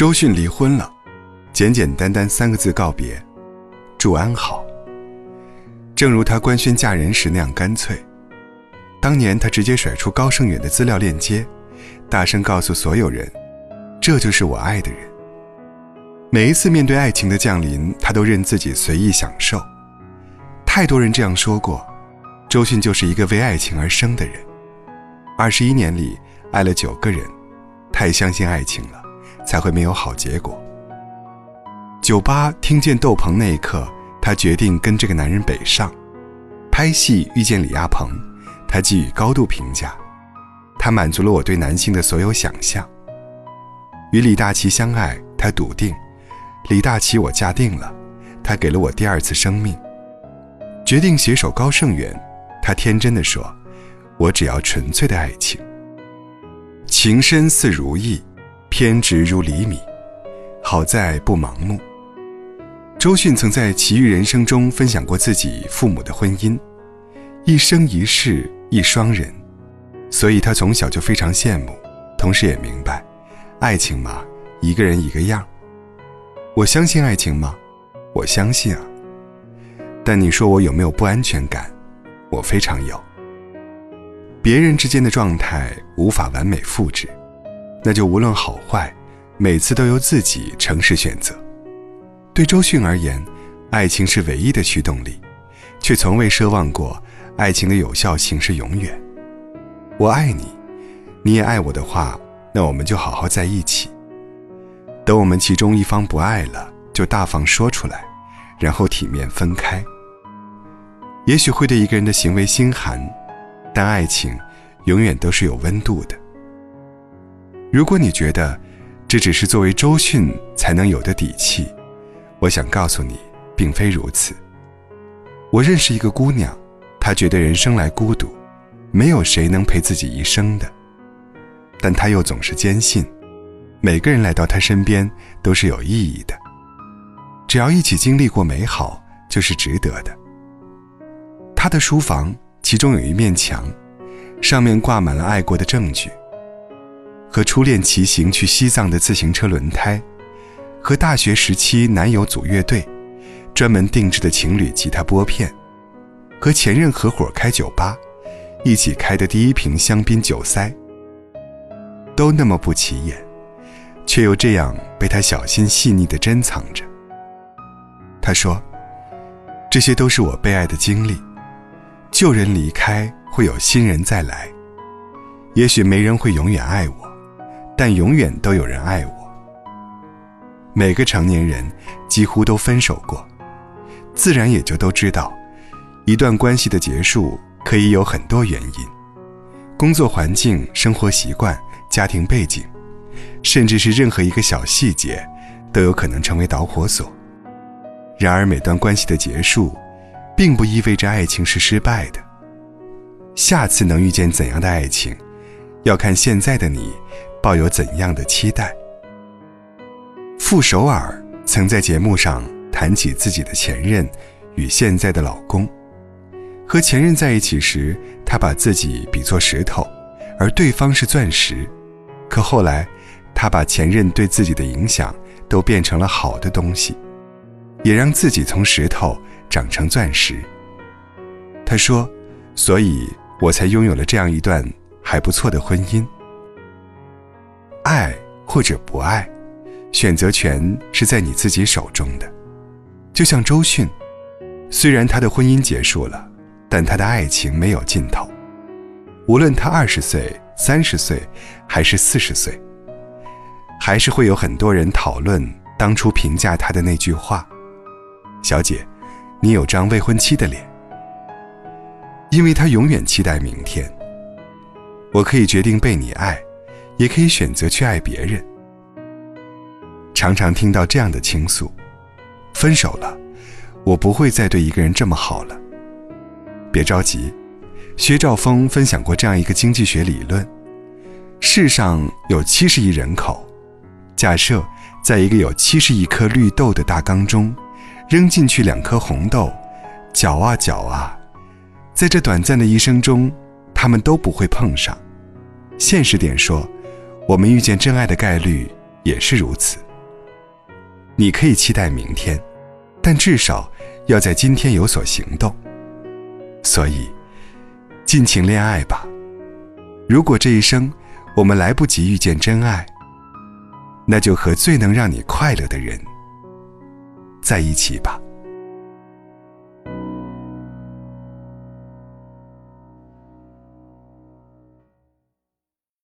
周迅离婚了，简简单单三个字告别，祝安好。正如她官宣嫁人时那样干脆，当年她直接甩出高胜远的资料链接，大声告诉所有人，这就是我爱的人。每一次面对爱情的降临，她都任自己随意享受。太多人这样说过，周迅就是一个为爱情而生的人。二十一年里爱了九个人，太相信爱情了。才会没有好结果。酒吧听见窦鹏那一刻，他决定跟这个男人北上。拍戏遇见李亚鹏，他给予高度评价。他满足了我对男性的所有想象。与李大齐相爱，他笃定，李大齐我嫁定了。他给了我第二次生命。决定携手高胜远，他天真的说：“我只要纯粹的爱情。”情深似如意。偏执如厘米，好在不盲目。周迅曾在《奇遇人生》中分享过自己父母的婚姻，一生一世一双人，所以她从小就非常羡慕，同时也明白，爱情嘛，一个人一个样。我相信爱情吗？我相信啊。但你说我有没有不安全感？我非常有。别人之间的状态无法完美复制。那就无论好坏，每次都由自己诚实选择。对周迅而言，爱情是唯一的驱动力，却从未奢望过爱情的有效性是永远。我爱你，你也爱我的话，那我们就好好在一起。等我们其中一方不爱了，就大方说出来，然后体面分开。也许会对一个人的行为心寒，但爱情永远都是有温度的。如果你觉得这只是作为周迅才能有的底气，我想告诉你，并非如此。我认识一个姑娘，她觉得人生来孤独，没有谁能陪自己一生的。但她又总是坚信，每个人来到她身边都是有意义的，只要一起经历过美好，就是值得的。她的书房其中有一面墙，上面挂满了爱过的证据。和初恋骑行去西藏的自行车轮胎，和大学时期男友组乐队，专门定制的情侣吉他拨片，和前任合伙开酒吧，一起开的第一瓶香槟酒塞，都那么不起眼，却又这样被他小心细腻地珍藏着。他说：“这些都是我被爱的经历，旧人离开会有新人再来，也许没人会永远爱我。”但永远都有人爱我。每个成年人几乎都分手过，自然也就都知道，一段关系的结束可以有很多原因，工作环境、生活习惯、家庭背景，甚至是任何一个小细节，都有可能成为导火索。然而，每段关系的结束，并不意味着爱情是失败的。下次能遇见怎样的爱情，要看现在的你。抱有怎样的期待？傅首尔曾在节目上谈起自己的前任与现在的老公。和前任在一起时，他把自己比作石头，而对方是钻石。可后来，他把前任对自己的影响都变成了好的东西，也让自己从石头长成钻石。他说：“所以我才拥有了这样一段还不错的婚姻。”爱或者不爱，选择权是在你自己手中的。就像周迅，虽然她的婚姻结束了，但她的爱情没有尽头。无论她二十岁、三十岁，还是四十岁，还是会有很多人讨论当初评价她的那句话：“小姐，你有张未婚妻的脸。”因为她永远期待明天。我可以决定被你爱。也可以选择去爱别人。常常听到这样的倾诉：分手了，我不会再对一个人这么好了。别着急，薛兆丰分享过这样一个经济学理论：世上有七十亿人口，假设在一个有七十亿颗绿豆的大缸中，扔进去两颗红豆，搅啊搅啊，在这短暂的一生中，他们都不会碰上。现实点说。我们遇见真爱的概率也是如此。你可以期待明天，但至少要在今天有所行动。所以，尽情恋爱吧。如果这一生我们来不及遇见真爱，那就和最能让你快乐的人在一起吧。